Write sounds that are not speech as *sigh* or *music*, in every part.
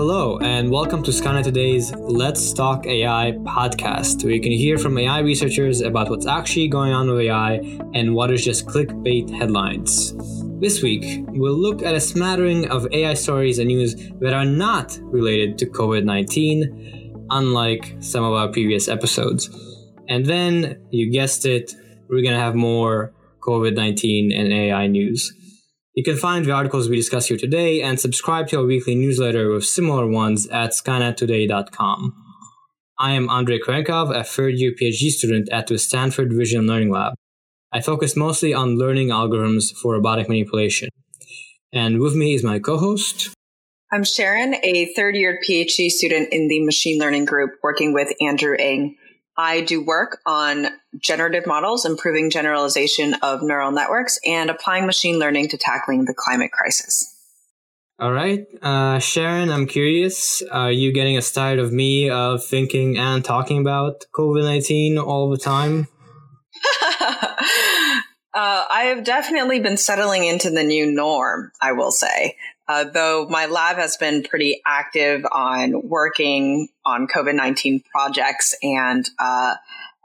Hello, and welcome to Skynet Today's Let's Talk AI podcast, where you can hear from AI researchers about what's actually going on with AI and what is just clickbait headlines. This week, we'll look at a smattering of AI stories and news that are not related to COVID 19, unlike some of our previous episodes. And then, you guessed it, we're going to have more COVID 19 and AI news. You can find the articles we discuss here today and subscribe to our weekly newsletter with similar ones at skynettoday.com. I am Andrey Kurenkov, a third year PhD student at the Stanford Vision Learning Lab. I focus mostly on learning algorithms for robotic manipulation. And with me is my co host. I'm Sharon, a third year PhD student in the machine learning group working with Andrew Ng. I do work on generative models, improving generalization of neural networks, and applying machine learning to tackling the climate crisis. All right. Uh, Sharon, I'm curious. Are you getting a tired of me of thinking and talking about COVID 19 all the time? *laughs* uh, I have definitely been settling into the new norm, I will say. Uh, though my lab has been pretty active on working on COVID 19 projects. And uh,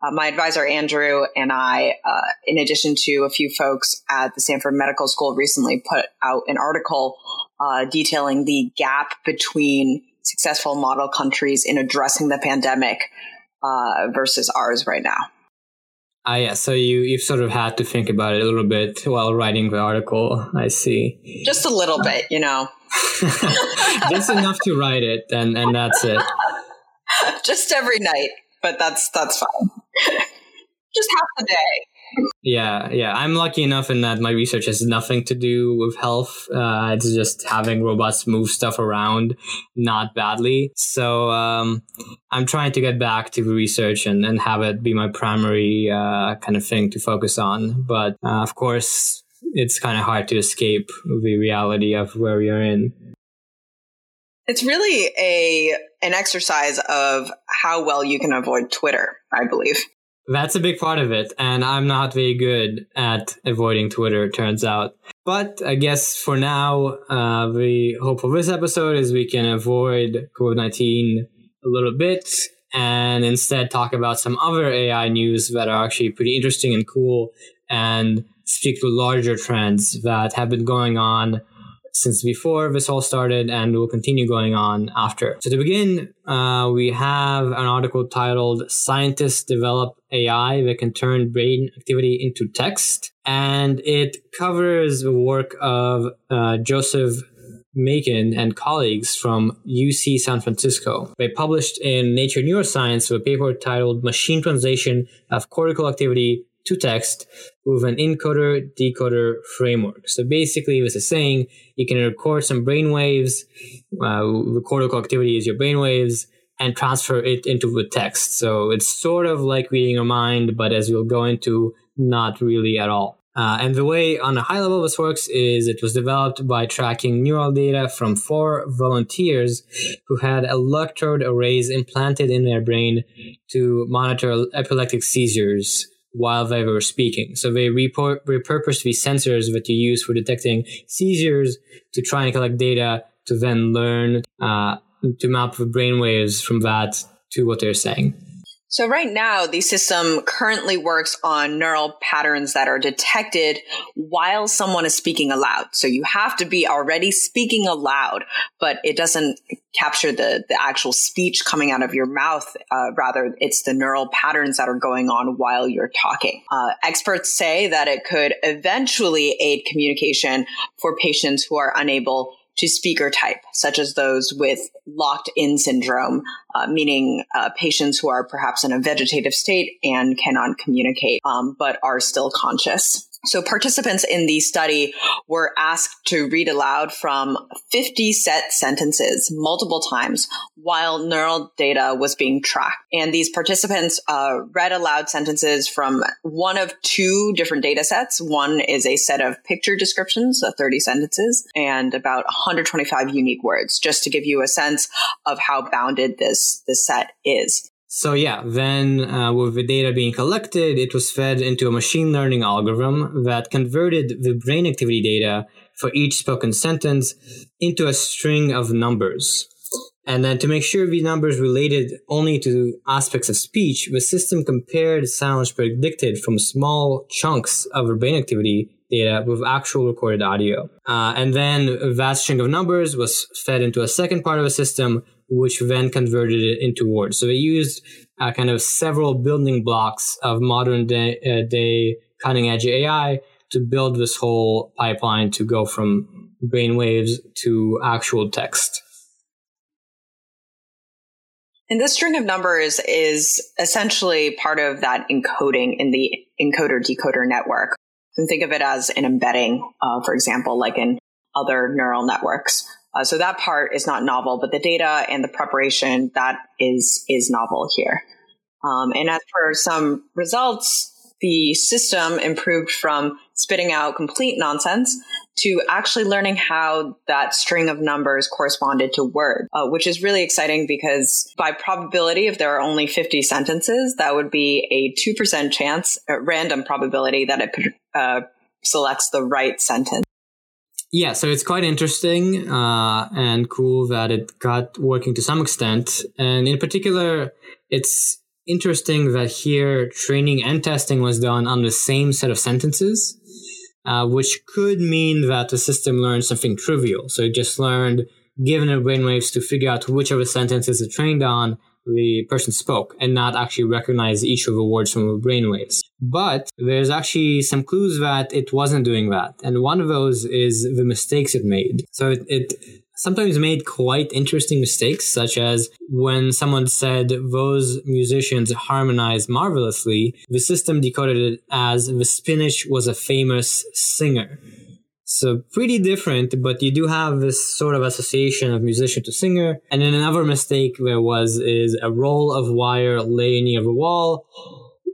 uh, my advisor, Andrew, and I, uh, in addition to a few folks at the Stanford Medical School, recently put out an article uh, detailing the gap between successful model countries in addressing the pandemic uh, versus ours right now. Ah, yeah. So you you've sort of had to think about it a little bit while writing the article. I see. Just a little bit, you know. *laughs* Just enough to write it, and and that's it. *laughs* Just every night, but that's that's fine. *laughs* Just half the day. Yeah, yeah. I'm lucky enough in that my research has nothing to do with health. Uh, it's just having robots move stuff around, not badly. So um, I'm trying to get back to research and, and have it be my primary uh, kind of thing to focus on. But uh, of course, it's kind of hard to escape the reality of where we are in. It's really a an exercise of how well you can avoid Twitter, I believe. That's a big part of it, and I'm not very good at avoiding Twitter, it turns out. But I guess for now, uh, the hope for this episode is we can avoid COVID 19 a little bit and instead talk about some other AI news that are actually pretty interesting and cool and speak to larger trends that have been going on since before this all started and will continue going on after. So to begin, uh, we have an article titled Scientists Develop AI that can turn brain activity into text. And it covers the work of uh, Joseph Makin and colleagues from UC San Francisco. They published in Nature Neuroscience a paper titled Machine Translation of Cortical Activity to text with an encoder decoder framework. So basically, this is saying you can record some brain waves, uh, cortical activity is your brain waves, and transfer it into the text. So it's sort of like reading your mind, but as we'll go into, not really at all. Uh, and the way on a high level this works is it was developed by tracking neural data from four volunteers who had electrode arrays implanted in their brain to monitor epileptic seizures while they were speaking. So they report, repurposed these sensors that you use for detecting seizures to try and collect data to then learn uh, to map the brainwaves from that to what they're saying. So right now, the system currently works on neural patterns that are detected while someone is speaking aloud. So you have to be already speaking aloud, but it doesn't capture the, the actual speech coming out of your mouth. Uh, rather, it's the neural patterns that are going on while you're talking. Uh, experts say that it could eventually aid communication for patients who are unable to speaker type, such as those with locked in syndrome, uh, meaning uh, patients who are perhaps in a vegetative state and cannot communicate, um, but are still conscious. So participants in the study were asked to read aloud from 50 set sentences multiple times while neural data was being tracked. And these participants uh, read aloud sentences from one of two different data sets. One is a set of picture descriptions, so 30 sentences, and about 125 unique words, just to give you a sense of how bounded this, this set is. So yeah, then uh, with the data being collected, it was fed into a machine learning algorithm that converted the brain activity data for each spoken sentence into a string of numbers. And then to make sure these numbers related only to aspects of speech, the system compared sounds predicted from small chunks of our brain activity data with actual recorded audio. Uh, and then that string of numbers was fed into a second part of the system, which then converted it into words. So they used uh, kind of several building blocks of modern day, uh, day cutting edge AI to build this whole pipeline to go from brainwaves to actual text. And this string of numbers is essentially part of that encoding in the encoder decoder network. You can think of it as an embedding, uh, for example, like in other neural networks. Uh, so that part is not novel, but the data and the preparation that is is novel here. Um, and as for some results, the system improved from spitting out complete nonsense to actually learning how that string of numbers corresponded to words, uh, which is really exciting because by probability, if there are only 50 sentences, that would be a 2% chance, a random probability that it uh, selects the right sentence. Yeah, so it's quite interesting uh, and cool that it got working to some extent. And in particular, it's interesting that here training and testing was done on the same set of sentences, uh, which could mean that the system learned something trivial. So it just learned, given the brainwaves to figure out which of the sentences it trained on, the person spoke and not actually recognize each of the words from the brainwaves. But there's actually some clues that it wasn't doing that. And one of those is the mistakes it made. So it, it sometimes made quite interesting mistakes, such as when someone said those musicians harmonized marvelously, the system decoded it as the spinach was a famous singer. So pretty different, but you do have this sort of association of musician to singer. And then another mistake there was is a roll of wire lay near the wall,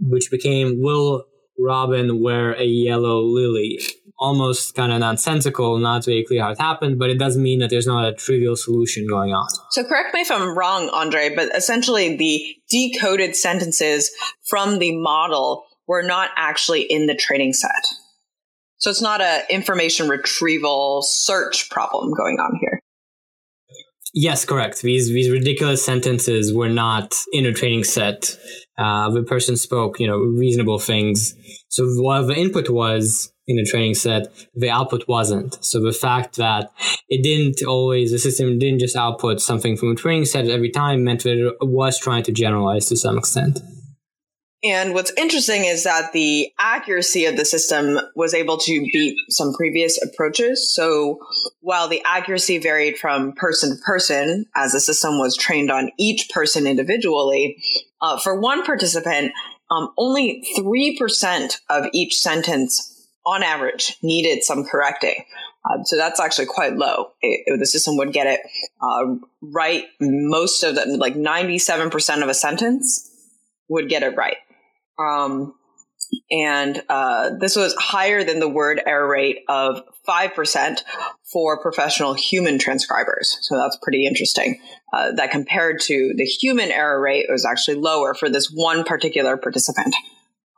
which became Will Robin wear a yellow lily? almost kind of nonsensical, not very clear how it happened, but it doesn't mean that there's not a trivial solution going on. So correct me if I'm wrong, Andrey, but essentially the decoded sentences from the model were not actually in the training set. So it's not a information retrieval search problem going on here. Yes, correct. These these ridiculous sentences were not in a training set. Uh, the person spoke, you know, reasonable things. So while the input was in the training set, the output wasn't. So the fact that it didn't always, the system didn't just output something from a training set every time meant that it was trying to generalize to some extent. And what's interesting is that the accuracy of the system was able to beat some previous approaches. So while the accuracy varied from person to person, as the system was trained on each person individually, uh, for one participant, um, only 3% of each sentence on average needed some correcting. Uh, so that's actually quite low. It, it, the system would get it uh, right most of the, like 97% of a sentence would get it right. Um, and uh, this was higher than the word error rate of 5% for professional human transcribers. So that's pretty interesting. Uh, that compared to the human error rate, was actually lower for this one particular participant.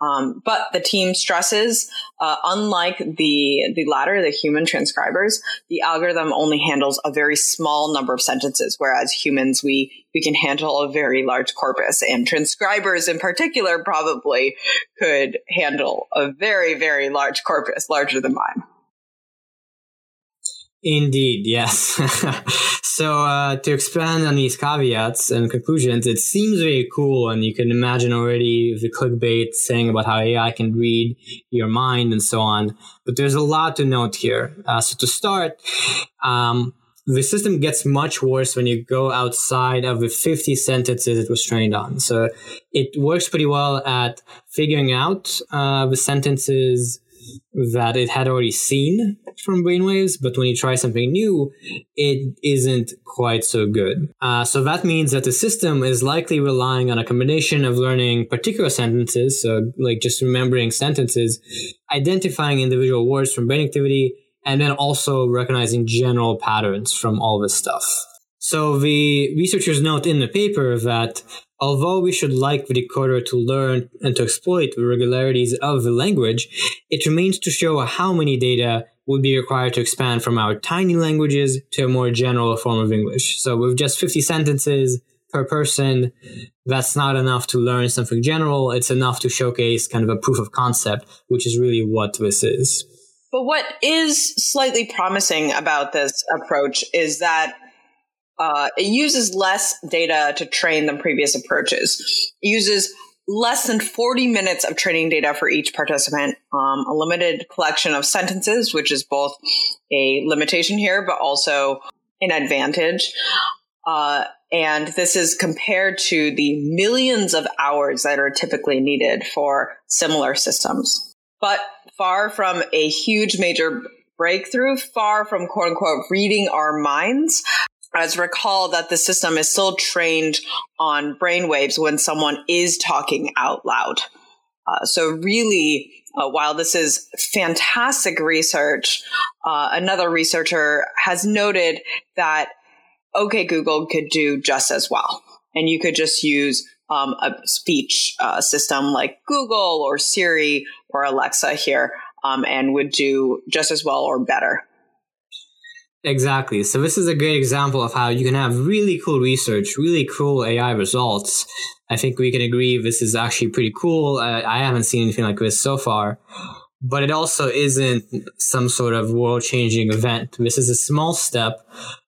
Um, but the team stresses, uh, unlike the the latter, the human transcribers, the algorithm only handles a very small number of sentences, whereas humans we we can handle a very large corpus, and transcribers in particular probably could handle a very very large corpus, larger than mine. Indeed, yes. *laughs* so uh, to expand on these caveats and conclusions, it seems very cool, and you can imagine already the clickbait saying about how AI can read your mind and so on. But there's a lot to note here. Uh, so to start, um, the system gets much worse when you go outside of the 50 sentences it was trained on. So it works pretty well at figuring out uh, the sentences that it had already seen from brainwaves, but when you try something new, it isn't quite so good. Uh, so that means that the system is likely relying on a combination of learning particular sentences, so like just remembering sentences, identifying individual words from brain activity, and then also recognizing general patterns from all this stuff. So the researchers note in the paper that Although we should like the decoder to learn and to exploit the regularities of the language, it remains to show how many data would be required to expand from our tiny languages to a more general form of English. So with just 50 sentences per person, that's not enough to learn something general. It's enough to showcase kind of a proof of concept, which is really what this is. But what is slightly promising about this approach is that uh, it uses less data to train than previous approaches. It uses less than 40 minutes of training data for each participant, um, a limited collection of sentences, which is both a limitation here, but also an advantage. Uh, and this is compared to the millions of hours that are typically needed for similar systems. But far from a huge major breakthrough, far from quote unquote reading our minds, as recall that the system is still trained on brainwaves when someone is talking out loud. Uh, so really, uh, while this is fantastic research, uh, another researcher has noted that OK Google could do just as well, and you could just use um, a speech uh, system like Google or Siri or Alexa here, um, and would do just as well or better. Exactly. So this is a great example of how you can have really cool research, really cool AI results. I think we can agree this is actually pretty cool. Uh, I haven't seen anything like this so far, but it also isn't some sort of world changing event. This is a small step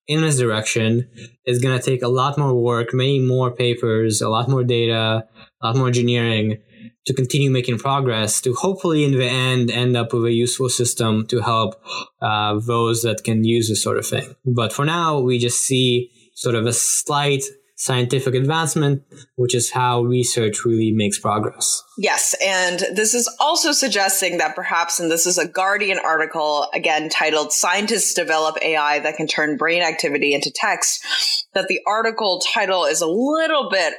in this direction. It's going to take a lot more work, many more papers, a lot more data, a lot more engineering to continue making progress to hopefully in the end end up with a useful system to help uh, those that can use this sort of thing. But for now, we just see sort of a slight scientific advancement, which is how research really makes progress. Yes. And this is also suggesting that perhaps, and this is a Guardian article, again titled Scientists Develop AI That Can Turn Brain Activity into Text, that the article title is a little bit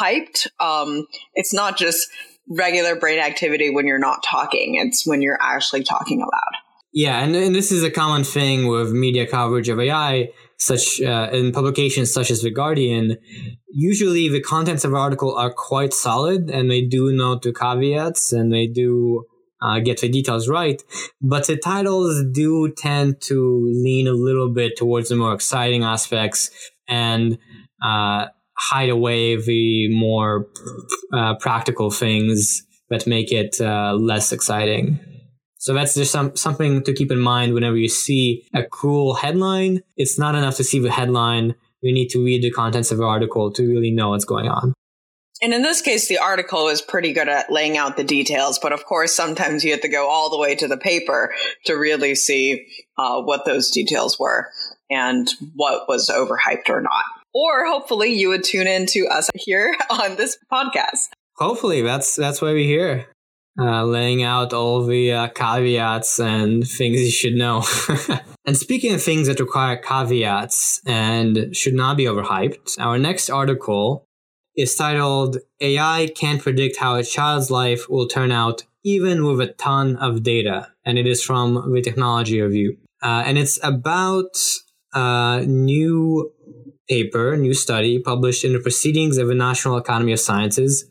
hyped. Um, it's not just regular brain activity when you're not talking, it's when you're actually talking aloud. Yeah, and, and this is a common thing with media coverage of AI, such uh, in publications such as The Guardian. Usually, the contents of article are quite solid, and they do note the caveats, and they do uh, get the details right. But the titles do tend to lean a little bit towards the more exciting aspects, and uh, hide away the more uh, practical things that make it uh, less exciting. So that's just some, something to keep in mind whenever you see a cool headline. It's not enough to see the headline. You need to read the contents of the article to really know what's going on. And in this case, the article is pretty good at laying out the details, but of course, sometimes you have to go all the way to the paper to really see uh, what those details were and what was overhyped or not or hopefully you would tune in to us here *laughs* on this podcast. Hopefully, that's that's why we're here, uh, laying out all the uh, caveats and things you should know. *laughs* and speaking of things that require caveats and should not be overhyped, our next article is titled "AI Can't Predict How a Child's Life Will Turn Out." Even with a ton of data, and it is from the Technology Review. Uh, and it's about a new paper, new study published in the Proceedings of the National Academy of Sciences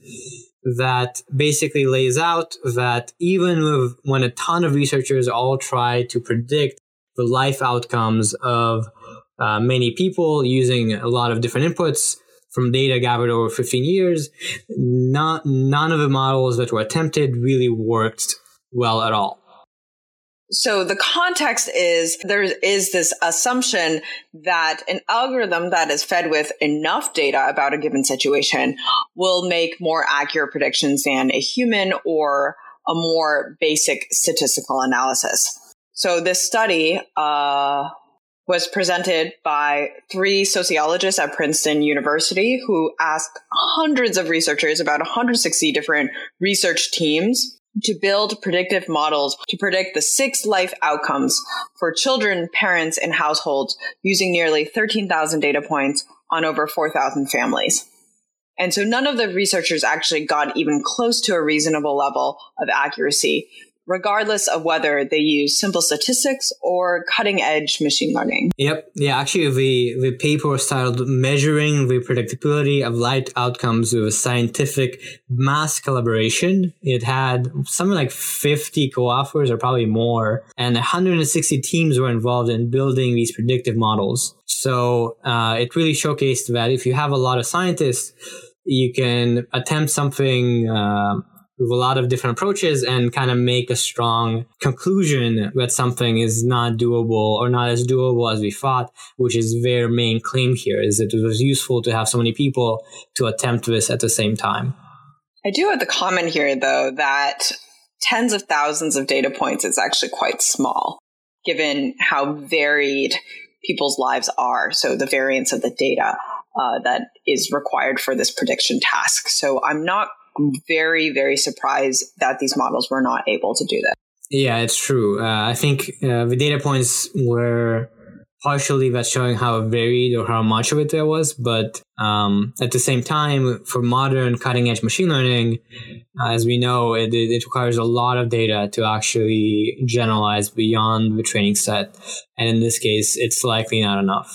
that basically lays out that even with, when a ton of researchers all try to predict the life outcomes of uh, many people using a lot of different inputs from data gathered over 15 years, not, none of the models that were attempted really worked well at all. So the context is there is this assumption that an algorithm that is fed with enough data about a given situation will make more accurate predictions than a human or a more basic statistical analysis. So this study uh, was presented by three sociologists at Princeton University who asked hundreds of researchers, about 160 different research teams, to build predictive models to predict the six life outcomes for children, parents, and households using nearly 13,000 data points on over 4,000 families. And so none of the researchers actually got even close to a reasonable level of accuracy regardless of whether they use simple statistics or cutting edge machine learning. Yep. Yeah, actually the the paper titled Measuring the Predictability of Life Outcomes with a Scientific Mass Collaboration. It had something like 50 co-authors or probably more, and 160 teams were involved in building these predictive models. So uh, it really showcased that if you have a lot of scientists, you can attempt something uh, with a lot of different approaches and kind of make a strong conclusion that something is not doable or not as doable as we thought, which is their main claim here is that it was useful to have so many people to attempt this at the same time. I do have the comment here though that tens of thousands of data points is actually quite small given how varied people's lives are. So the variance of the data uh, that is required for this prediction task. So I'm not very, very surprised that these models were not able to do that. Yeah, it's true. Uh, I think uh, the data points were partially that's showing how varied or how much of it there was, but um, at the same time, for modern cutting edge machine learning, uh, as we know, it, it requires a lot of data to actually generalize beyond the training set. And in this case, it's likely not enough.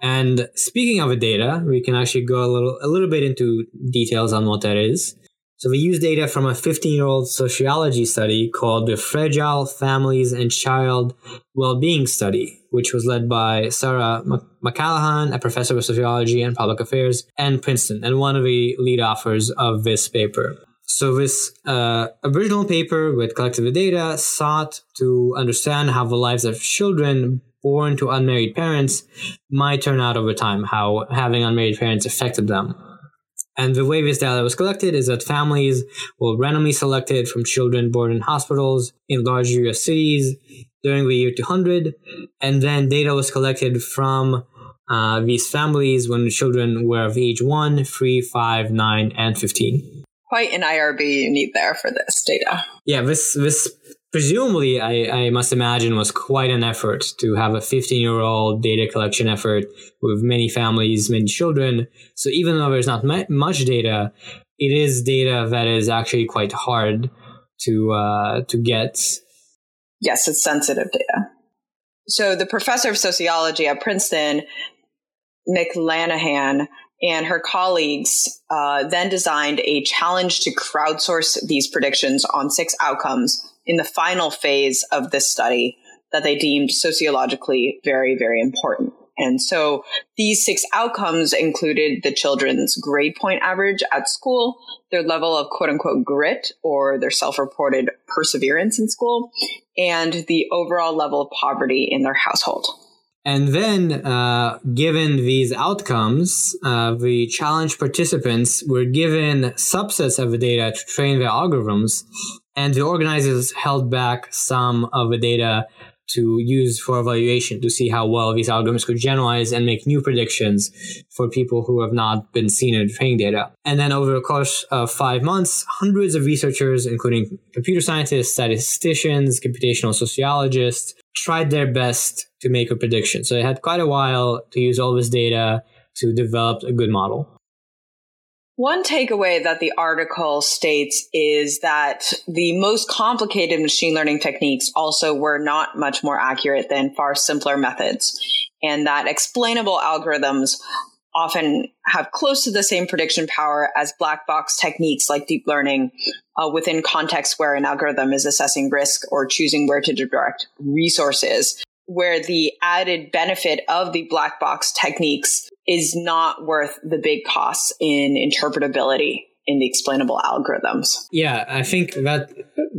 And speaking of the data, we can actually go a little a little bit into details on what that is. So we use data from a 15-year-old sociology study called the Fragile Families and Child Well-being Study, which was led by Sara McLanahan, a professor of sociology and public affairs, and Princeton, and one of the lead authors of this paper. So this uh, original paper with collected data sought to understand how the lives of children born to unmarried parents might turn out over time, how having unmarried parents affected them. And the way this data was collected is that families were randomly selected from children born in hospitals in large US cities during the year 200, and then data was collected from uh, these families when the children were of age 1, 3, 5, 9, and 15. Quite an IRB you need there for this data. Yeah, this this presumably, I, I must imagine, was quite an effort to have a 15 year old data collection effort with many families, many children. So even though there's not much data, it is data that is actually quite hard to uh, to get. Yes, it's sensitive data. So the professor of sociology at Princeton, McLanahan, and her colleagues uh, then designed a challenge to crowdsource these predictions on six outcomes in the final phase of this study that they deemed sociologically very, very important. And so these six outcomes included the children's grade point average at school, their level of quote unquote grit or their self reported perseverance in school, and the overall level of poverty in their household. And then, uh, given these outcomes, uh, the challenge participants were given subsets of the data to train their algorithms, and the organizers held back some of the data to use for evaluation to see how well these algorithms could generalize and make new predictions for people who have not been seen in training data. And then over the course of five months, hundreds of researchers, including computer scientists, statisticians, computational sociologists, tried their best to make a prediction. So they had quite a while to use all this data to develop a good model. One takeaway that the article states is that the most complicated machine learning techniques also were not much more accurate than far simpler methods, and that explainable algorithms often have close to the same prediction power as black box techniques like deep learning uh, within contexts where an algorithm is assessing risk or choosing where to direct resources where the added benefit of the black box techniques is not worth the big costs in interpretability in the explainable algorithms. Yeah, I think that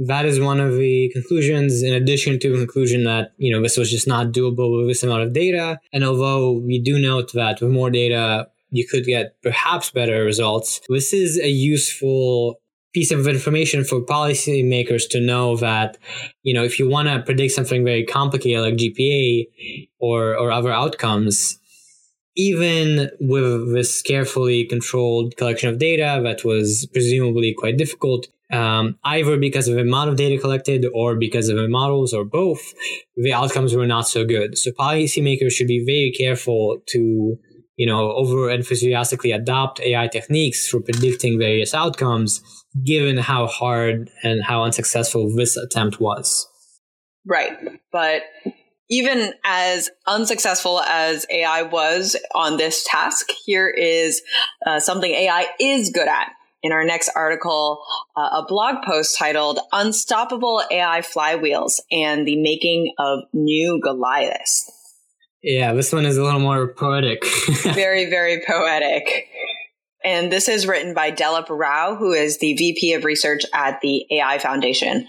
that is one of the conclusions in addition to the conclusion that, you know, this was just not doable with this amount of data. And although we do note that with more data, you could get perhaps better results, this is a useful piece of information for policymakers to know that, you know, if you want to predict something very complicated like GPA or, or other outcomes, even with this carefully controlled collection of data that was presumably quite difficult, um, either because of the amount of data collected or because of the models or both, the outcomes were not so good. So policymakers should be very careful to, you know, over enthusiastically adopt AI techniques for predicting various outcomes given how hard and how unsuccessful this attempt was. Right. But even as unsuccessful as AI was on this task, here is uh, something AI is good at. In our next article, uh, a blog post titled Unstoppable AI Flywheels and the Making of New Goliaths. Yeah, this one is a little more poetic. *laughs* very, very poetic. And this is written by Delip Rao, who is the VP of Research at the AI Foundation,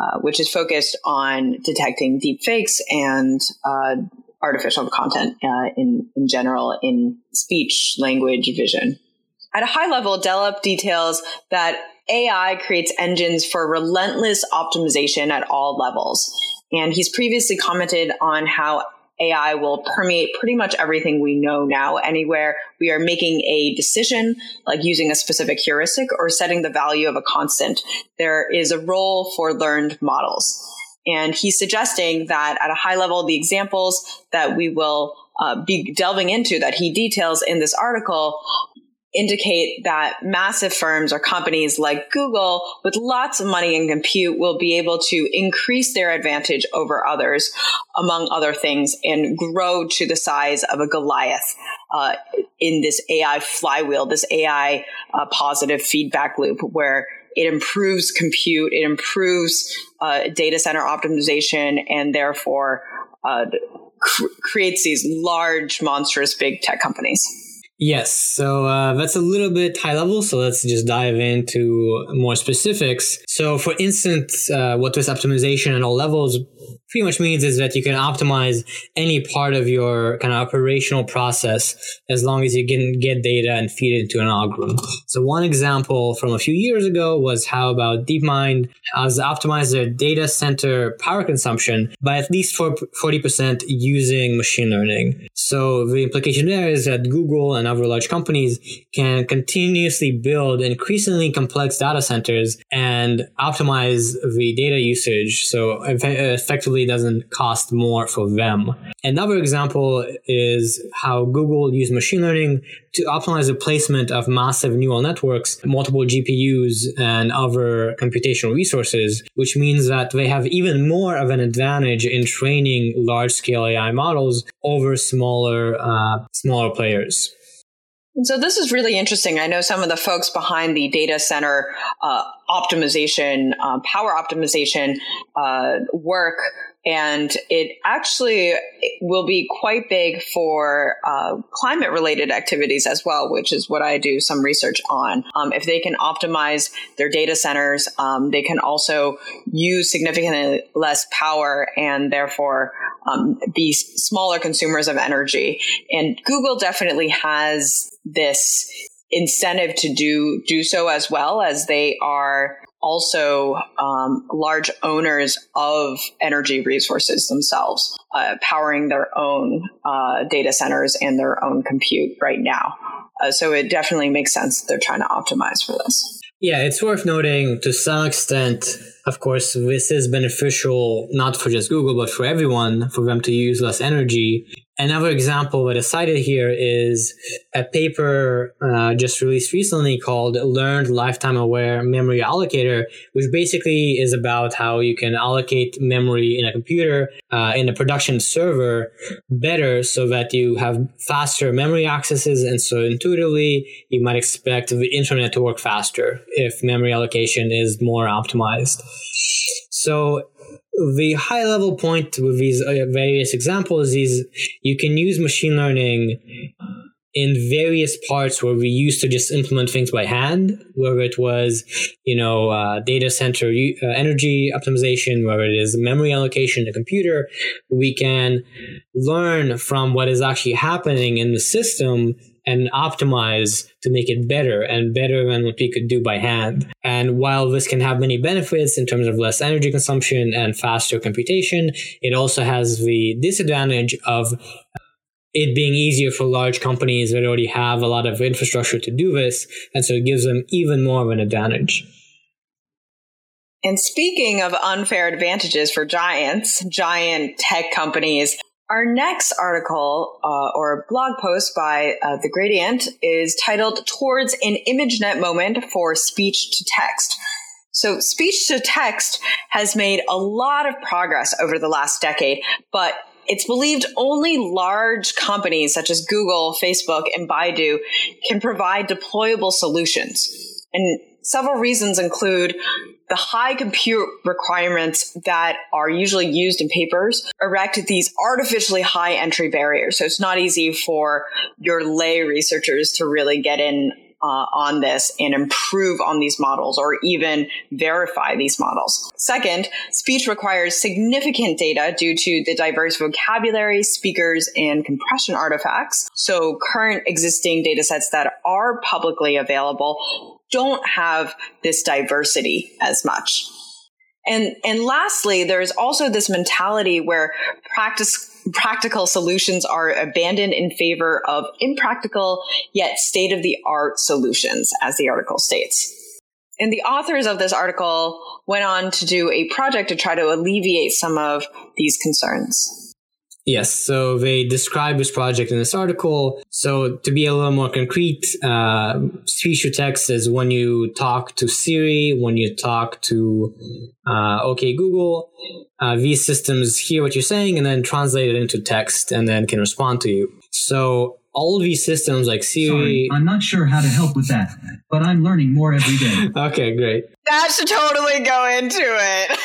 uh, which is focused on detecting deep fakes and uh, artificial content uh, in, in general in speech, language, vision. At a high level, Delip details that AI creates engines for relentless optimization at all levels. And he's previously commented on how AI will permeate pretty much everything we know now. Anywhere we are making a decision, like using a specific heuristic or setting the value of a constant, there is a role for learned models. And he's suggesting that at a high level, the examples that we will uh, be delving into that he details in this article indicate that massive firms or companies like Google with lots of money in compute will be able to increase their advantage over others, among other things, and grow to the size of a Goliath uh, in this AI flywheel, this AI uh, positive feedback loop where it improves compute, it improves uh, data center optimization, and therefore uh, cr- creates these large, monstrous, big tech companies. Yes, so uh, that's a little bit high level. So let's just dive into more specifics. So, for instance, uh, what this optimization at all levels pretty much means is that you can optimize any part of your kind of operational process as long as you can get data and feed it into an algorithm. So, one example from a few years ago was how about DeepMind has optimized their data center power consumption by at least 40% using machine learning. So, the implication there is that Google and other large companies can continuously build increasingly complex data centers and optimize the data usage. So effectively doesn't cost more for them. Another example is how Google used machine learning to optimize the placement of massive neural networks, multiple GPUs and other computational resources, which means that they have even more of an advantage in training large scale AI models over smaller, uh, smaller players. So this is really interesting. I know some of the folks behind the data center uh, optimization, uh, power optimization uh, work and it actually will be quite big for uh, climate related activities as well, which is what I do some research on. Um, if they can optimize their data centers, um, they can also use significantly less power and therefore um, be smaller consumers of energy. And Google definitely has this incentive to do do so as well as they are also um, large owners of energy resources themselves, uh, powering their own uh, data centers and their own compute right now. Uh, so it definitely makes sense that they're trying to optimize for this. Yeah, it's worth noting to some extent, of course, this is beneficial not for just Google, but for everyone for them to use less energy. Another example that is cited here is a paper uh, just released recently called Learned Lifetime Aware Memory Allocator, which basically is about how you can allocate memory in a computer, uh, in a production server better so that you have faster memory accesses. And so intuitively, you might expect the internet to work faster if memory allocation is more optimized. So the high level point with these uh, various examples is you can use machine learning in various parts where we used to just implement things by hand, whether it was, you know, uh, data center uh, energy optimization, whether it is memory allocation to computer, we can learn from what is actually happening in the system and optimize to make it better and better than what we could do by hand. And while this can have many benefits in terms of less energy consumption and faster computation, it also has the disadvantage of it being easier for large companies that already have a lot of infrastructure to do this. And so it gives them even more of an advantage. And speaking of unfair advantages for giants, giant tech companies Our next article uh, or blog post by uh, The Gradient is titled Towards an ImageNet Moment for Speech to Text. So speech to text has made a lot of progress over the last decade, but it's believed only large companies such as Google, Facebook, and Baidu can provide deployable solutions. And several reasons include the high compute requirements that are usually used in papers erect these artificially high entry barriers. So it's not easy for your lay researchers to really get in uh, on this and improve on these models or even verify these models. Second, speech requires significant data due to the diverse vocabulary, speakers, and compression artifacts. So current existing data sets that are publicly available don't have this diversity as much. And, and lastly, there's also this mentality where practice, practical solutions are abandoned in favor of impractical yet state of the art solutions, as the article states. And the authors of this article went on to do a project to try to alleviate some of these concerns. Yes, so they describe this project in this article. So to be a little more concrete, uh, speech to text is when you talk to Siri, when you talk to uh, OK Google, uh, these systems hear what you're saying and then translate it into text and then can respond to you. So all of these systems like Siri. Sorry, I'm not sure how to help with that, but I'm learning more every day. *laughs* okay, great. That should totally go into it. *laughs*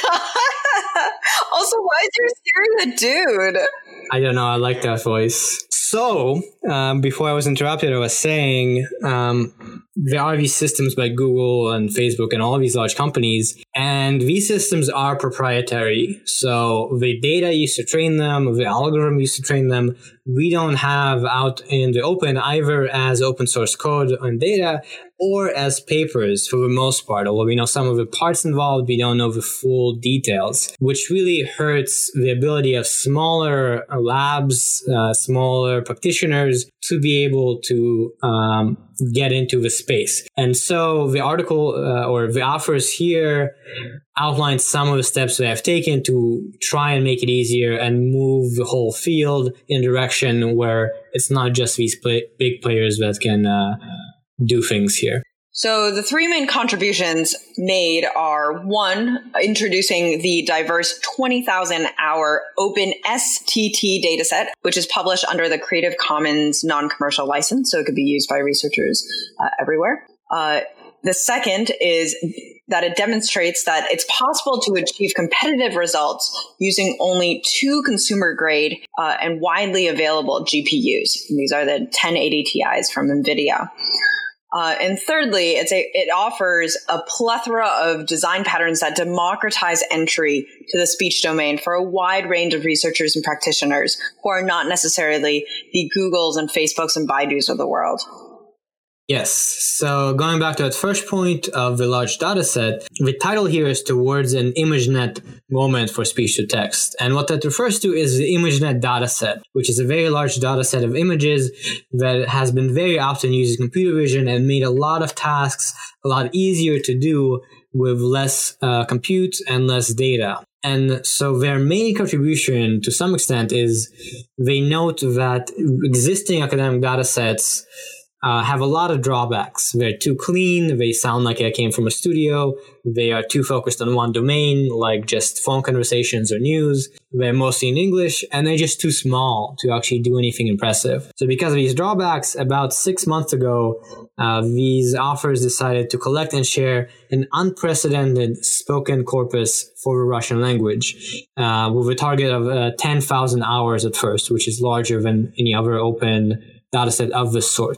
also, why is your Siri the dude? I don't know. I like that voice. So, um, before I was interrupted, I was saying um, there are these systems by Google and Facebook and all these large companies, and these systems are proprietary. So, the data used to train them, the algorithm used to train them, we don't have out in the open either as open source code and data or as papers for the most part. Although we know some of the parts involved, we don't know the full details, which really hurts the ability of smaller labs, uh, smaller practitioners to be able to um, get into the space. And so the article uh, or the offers here outline some of the steps they have taken to try and make it easier and move the whole field in a direction where it's not just these play- big players that can uh, do things here. So the three main contributions made are one, introducing the diverse 20,000 hour open STT dataset, which is published under the Creative Commons non-commercial license. So it could be used by researchers uh, everywhere. Uh, the second is that it demonstrates that it's possible to achieve competitive results using only two consumer grade uh, and widely available GPUs. And these are the 1080 Ti's from NVIDIA. Uh, and thirdly, it's a, it offers a plethora of design patterns that democratize entry to the speech domain for a wide range of researchers and practitioners who are not necessarily the Googles and Facebooks and Baidus of the world. Yes. So going back to that first point of the large data set, the title here is towards an ImageNet moment for speech to text. And what that refers to is the ImageNet data set, which is a very large data set of images that has been very often used in computer vision and made a lot of tasks a lot easier to do with less uh, compute and less data. And so their main contribution to some extent is they note that existing academic data sets uh, have a lot of drawbacks. They're too clean. They sound like it came from a studio. They are too focused on one domain, like just phone conversations or news. They're mostly in English and they're just too small to actually do anything impressive. So because of these drawbacks, about six months ago, uh, these authors decided to collect and share an unprecedented spoken corpus for the Russian language, uh, with a target of uh, 10,000 hours at first, which is larger than any other open dataset of this sort.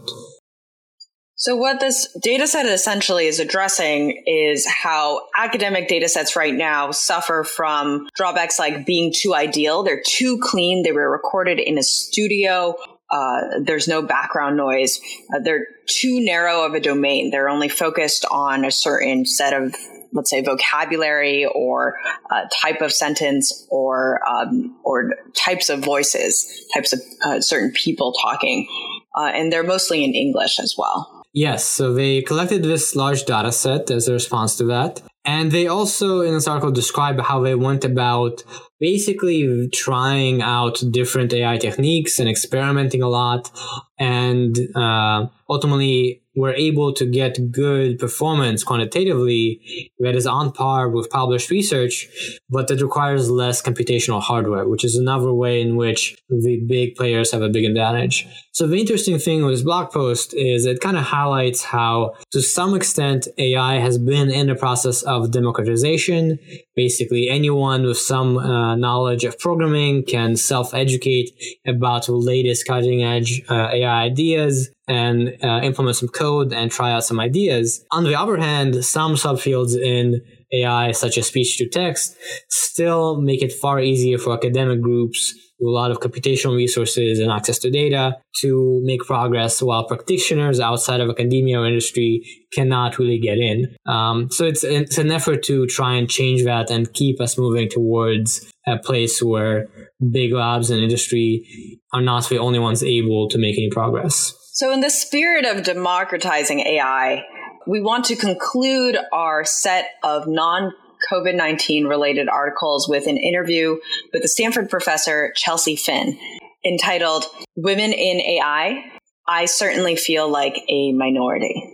So what this data set essentially is addressing is how academic data sets right now suffer from drawbacks like being too ideal. They're too clean. They were recorded in a studio. Uh, there's no background noise. Uh, they're too narrow of a domain. They're only focused on a certain set of let's say vocabulary or uh, type of sentence or um, or types of voices, types of uh, certain people talking, uh, and they're mostly in English as well. Yes, so they collected this large data set as a response to that. And they also, in this article, describe how they went about basically trying out different AI techniques and experimenting a lot. And uh, ultimately, we're able to get good performance quantitatively that is on par with published research, but that requires less computational hardware, which is another way in which the big players have a big advantage. So the interesting thing with this blog post is it kind of highlights how, to some extent, AI has been in the process of democratization. Basically, anyone with some uh, knowledge of programming can self-educate about the latest cutting edge uh, AI ideas and uh, implement some code and try out some ideas. On the other hand, some subfields in AI, such as speech to text, still make it far easier for academic groups a lot of computational resources and access to data to make progress while practitioners outside of academia or industry cannot really get in. Um, so it's, it's an effort to try and change that and keep us moving towards a place where big labs and industry are not the only ones able to make any progress. So, in the spirit of democratizing AI, we want to conclude our set of non COVID 19 related articles with an interview with the Stanford professor Chelsea Finn entitled Women in AI. I certainly feel like a minority.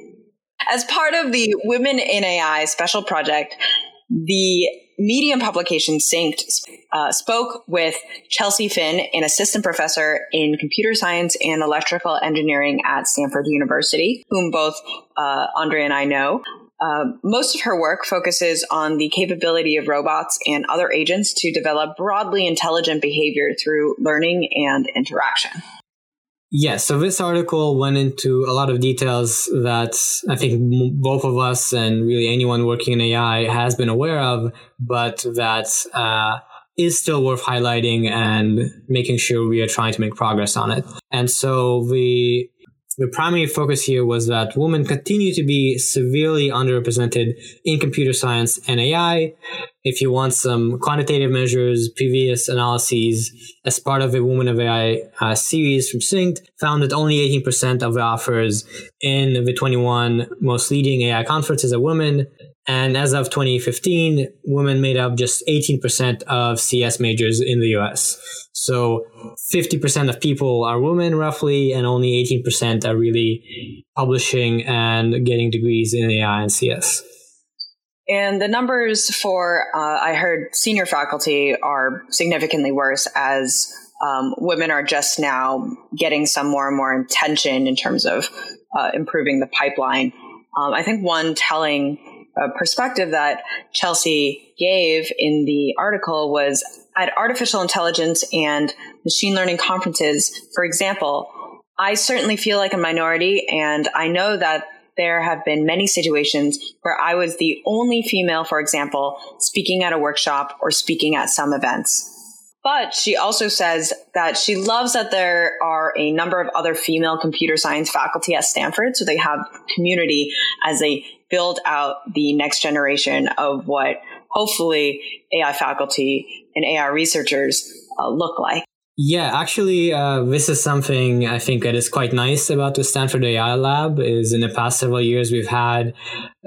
As part of the Women in AI special project, the Medium publication Synced uh, spoke with Chelsea Finn, an assistant professor in computer science and electrical engineering at Stanford University, whom both uh, Andrey and I know. Uh, most of her work focuses on the capability of robots and other agents to develop broadly intelligent behavior through learning and interaction. Yes, so this article went into a lot of details that I think both of us and really anyone working in AI has been aware of, but that uh, is still worth highlighting and making sure we are trying to make progress on it. And so the the primary focus here was that women continue to be severely underrepresented in computer science and AI. If you want some quantitative measures, previous analyses as part of a Women of AI uh, series from Synced found that only 18% of the offers in the 21 most leading AI conferences are women. And as of 2015, women made up just 18% of CS majors in the US. So 50% of people are women roughly, and only 18% are really publishing and getting degrees in AI and CS. And the numbers for, uh, I heard senior faculty are significantly worse as um, women are just now getting some more and more attention in terms of uh, improving the pipeline. Um, I think one telling uh, perspective that Chelsea gave in the article was at artificial intelligence and machine learning conferences, for example, I certainly feel like a minority, and I know that there have been many situations where I was the only female, for example, speaking at a workshop or speaking at some events. But she also says that she loves that there are a number of other female computer science faculty at Stanford. So they have community as they build out the next generation of what hopefully AI faculty and AI researchers uh, look like. Yeah, actually, uh, this is something I think that is quite nice about the Stanford AI Lab. Is in the past several years we've had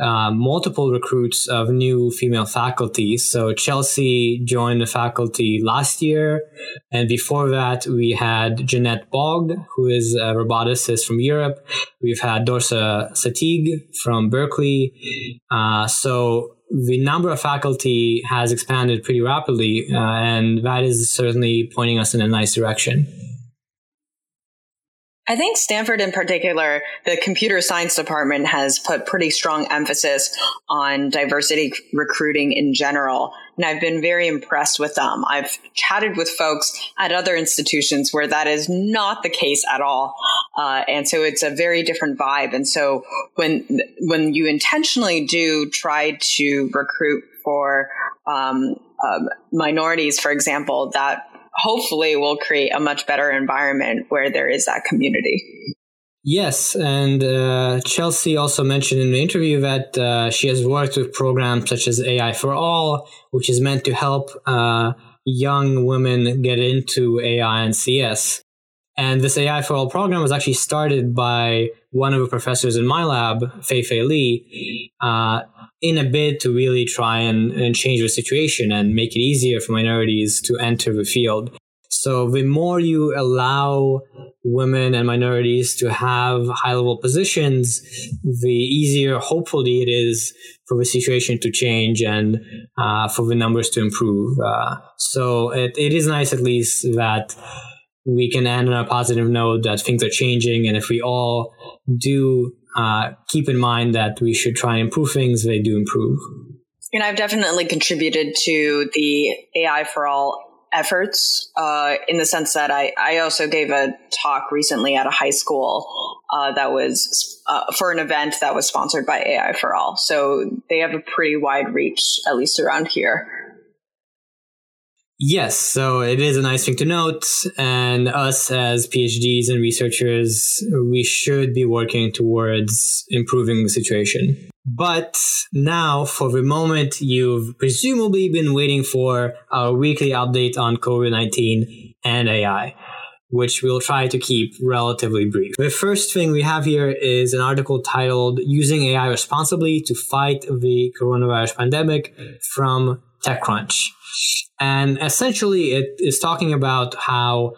uh, multiple recruits of new female faculty. So Chelsea joined the faculty last year, and before that we had Jeannette Bohg, who is a roboticist from Europe. We've had Dorsa Sadigh from Berkeley. Uh, so the number of faculty has expanded pretty rapidly, uh, and that is certainly pointing us in a nice direction. I think Stanford in particular, the computer science department has put pretty strong emphasis on diversity recruiting in general. And I've been very impressed with them. I've chatted with folks at other institutions where that is not the case at all. Uh, and so it's a very different vibe. And so when, when you intentionally do try to recruit for, um, um, minorities, for example, that hopefully will create a much better environment where there is that community. Yes, and uh, Chelsea also mentioned in the interview that uh, she has worked with programs such as AI for All, which is meant to help uh, young women get into AI and CS. And this AI for All program was actually started by one of the professors in my lab, Fei Fei Li, uh, in a bid to really try and, and change the situation and make it easier for minorities to enter the field. So the more you allow women and minorities to have high level positions, the easier, hopefully, it is for the situation to change and uh, for the numbers to improve. Uh, so it, it is nice, at least, that we can end on a positive note that things are changing. And if we all do uh, keep in mind that we should try and improve things, they do improve. And I've definitely contributed to the AI for All efforts uh, in the sense that I, I also gave a talk recently at a high school uh, that was uh, for an event that was sponsored by AI for All. So they have a pretty wide reach, at least around here. Yes, so it is a nice thing to note. And us as PhDs and researchers, we should be working towards improving the situation. But now, for the moment you've presumably been waiting for, our weekly update on COVID 19 and AI, which we'll try to keep relatively brief. The first thing we have here is an article titled Using AI Responsibly to Fight the Coronavirus Pandemic from TechCrunch. And essentially, it is talking about how,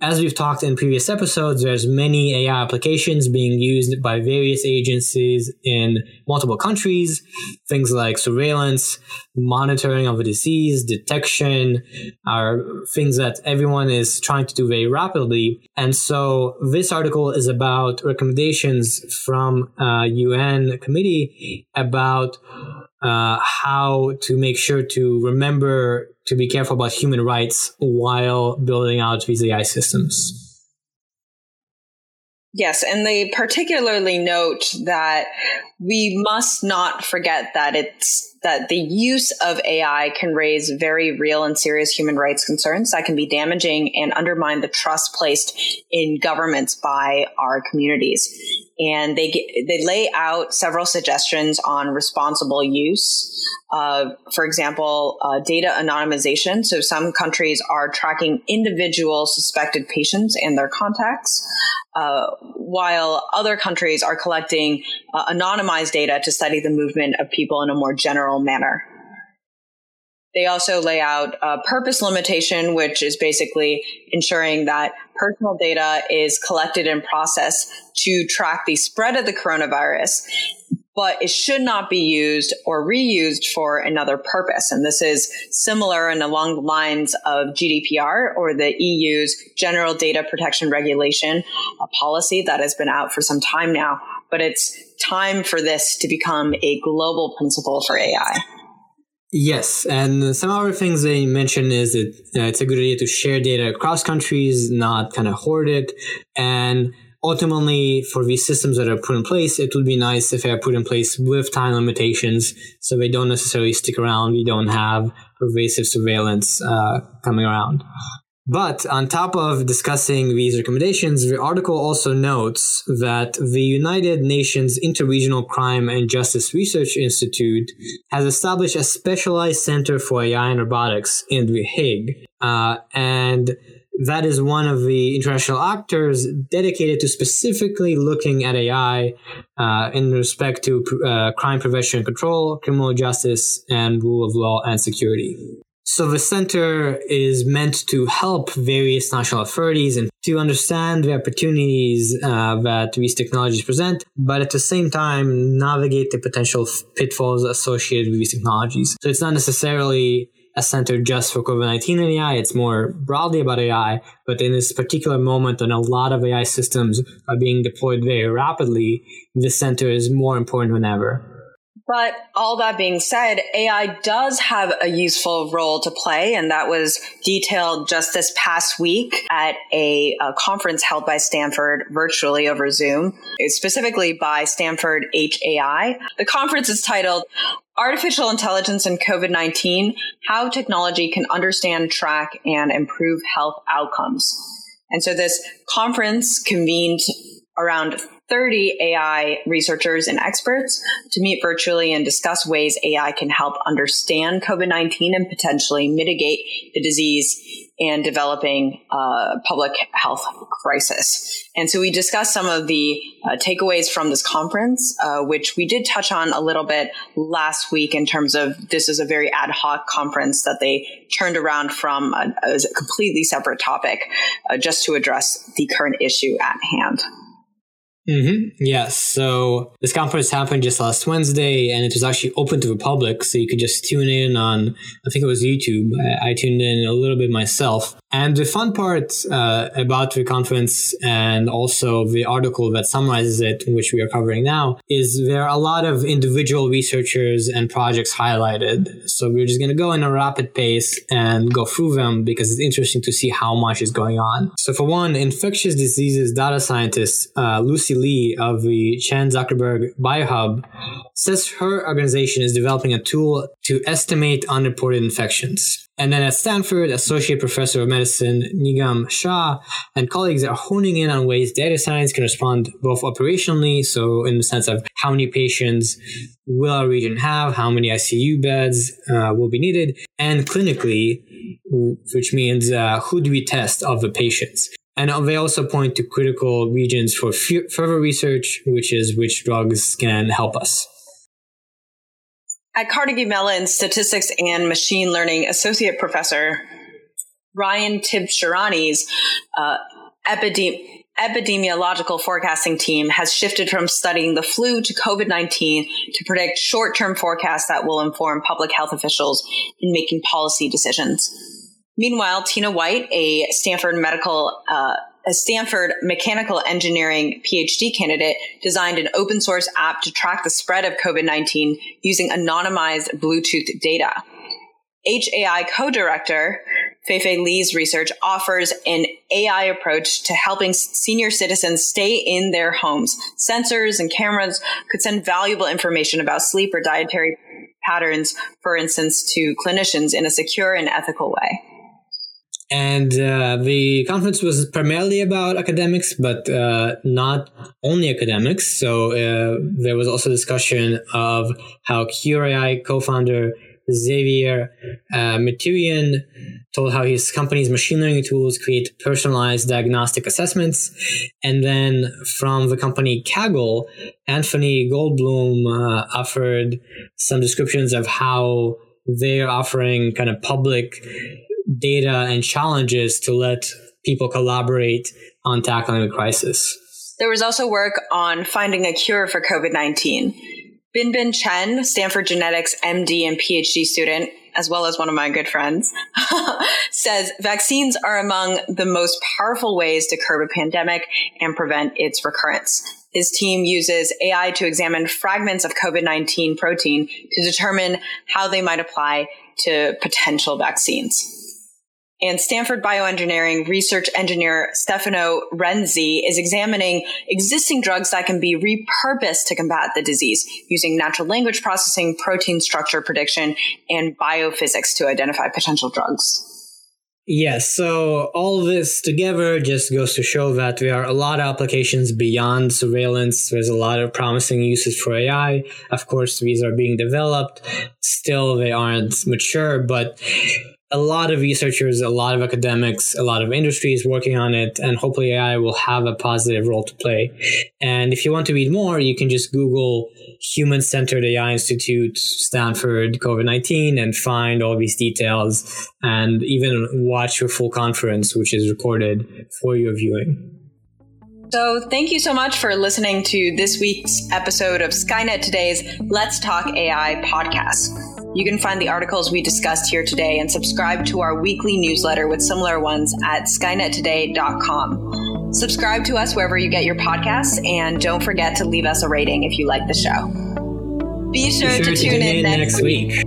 as we've talked in previous episodes, there's many AI applications being used by various agencies in multiple countries. Things like surveillance, monitoring of a disease, detection are things that everyone is trying to do very rapidly. And so this article is about recommendations from uh, a UN committee about uh, how to make sure to remember to be careful about human rights while building out these AI systems. Yes, and they particularly note that we must not forget that it's that the use of AI can raise very real and serious human rights concerns that can be damaging and undermine the trust placed in governments by our communities. And they they lay out several suggestions on responsible use. Uh, for example, uh, data anonymization. So some countries are tracking individual suspected patients and their contacts, uh, while other countries are collecting uh, anonymized data to study the movement of people in a more general manner. They also lay out a purpose limitation, which is basically ensuring that personal data is collected and processed to track the spread of the coronavirus, but it should not be used or reused for another purpose. And this is similar and along the lines of GDPR or the EU's General Data Protection Regulation, a policy that has been out for some time now. But it's time for this to become a global principle for AI. Yes, and some other things they mention is that it's a good idea to share data across countries, not kind of hoard it. And ultimately, for these systems that are put in place, it would be nice if they are put in place with time limitations, so they don't necessarily stick around. We don't have pervasive surveillance uh, coming around. But on top of discussing these recommendations, the article also notes that the United Nations Interregional Crime and Justice Research Institute has established a specialized center for AI and robotics in The Hague. Uh, and that is one of the international actors dedicated to specifically looking at AI uh, in respect to uh, crime prevention and control, criminal justice, and rule of law and security. So the center is meant to help various national authorities and to understand the opportunities uh, that these technologies present, but at the same time navigate the potential pitfalls associated with these technologies. So it's not necessarily a center just for COVID-19 and AI. It's more broadly about AI, but in this particular moment when a lot of AI systems are being deployed very rapidly, this center is more important than ever. But all that being said, AI does have a useful role to play, and that was detailed just this past week at a, a conference held by Stanford virtually over Zoom, specifically by Stanford HAI. The conference is titled Artificial Intelligence and COVID 19 How Technology Can Understand, Track, and Improve Health Outcomes. And so this conference convened around 30 AI researchers and experts to meet virtually and discuss ways AI can help understand COVID 19 and potentially mitigate the disease and developing a public health crisis. And so we discussed some of the uh, takeaways from this conference, uh, which we did touch on a little bit last week in terms of this is a very ad hoc conference that they turned around from a, a completely separate topic uh, just to address the current issue at hand. Mm-hmm. Yes. So this conference happened just last Wednesday, and it was actually open to the public. So you could just tune in on, I think it was YouTube. I, I tuned in a little bit myself. And the fun part uh, about the conference and also the article that summarizes it, which we are covering now, is there are a lot of individual researchers and projects highlighted. So we're just going to go in a rapid pace and go through them because it's interesting to see how much is going on. So for one, infectious diseases data scientist uh, Lucy Li of the Chan Zuckerberg BioHub says her organization is developing a tool to estimate unreported infections. And then at Stanford, Associate Professor of Medicine Nigam Shah and colleagues are honing in on ways data science can respond both operationally, so in the sense of how many patients will our region have, how many ICU beds uh, will be needed, and clinically, which means uh, who do we test of the patients. And they also point to critical regions for f- further research, which is which drugs can help us. At Carnegie Mellon, statistics and machine learning associate professor Ryan Tibshirani's uh, epidem- epidemiological forecasting team has shifted from studying the flu to COVID 19 to predict short term forecasts that will inform public health officials in making policy decisions. Meanwhile, Tina White, a Stanford medical uh, a Stanford mechanical engineering PhD candidate designed an open source app to track the spread of COVID 19 using anonymized Bluetooth data. HAI co director Feifei Li's research offers an AI approach to helping senior citizens stay in their homes. Sensors and cameras could send valuable information about sleep or dietary patterns, for instance, to clinicians in a secure and ethical way. And uh, the conference was primarily about academics, but uh, not only academics. So uh, there was also discussion of how Cure.ai co-founder Xavier uh, told how his company's machine learning tools create personalized diagnostic assessments. And then from the company Kaggle, Anthony Goldbloom uh, offered some descriptions of how they're offering kind of public data and challenges to let people collaborate on tackling the crisis. There was also work on finding a cure for COVID 19. Binbin Chen, Stanford Genetics MD and PhD student, as well as one of my good friends, *laughs* says vaccines are among the most powerful ways to curb a pandemic and prevent its recurrence. His team uses AI to examine fragments of COVID 19 protein to determine how they might apply to potential vaccines. And Stanford bioengineering research engineer Stefano Rensi is examining existing drugs that can be repurposed to combat the disease using natural language processing, protein structure prediction, and biophysics to identify potential drugs. Yes, so all this together just goes to show that there are a lot of applications beyond surveillance. There's a lot of promising uses for AI. Of course, these are being developed. Still, they aren't mature, but a lot of researchers, a lot of academics, a lot of industries working on it, and hopefully AI will have a positive role to play. And if you want to read more, you can just Google Human Centered AI Institute, Stanford, COVID 19, and find all these details and even watch your full conference, which is recorded for your viewing. So, thank you so much for listening to this week's episode of Skynet Today's Let's Talk AI podcast. You can find the articles we discussed here today and subscribe to our weekly newsletter with similar ones at skynettoday.com. Subscribe to us wherever you get your podcasts and don't forget to leave us a rating if you like the show. Be sure, Be sure to, to, tune in, in next week. week.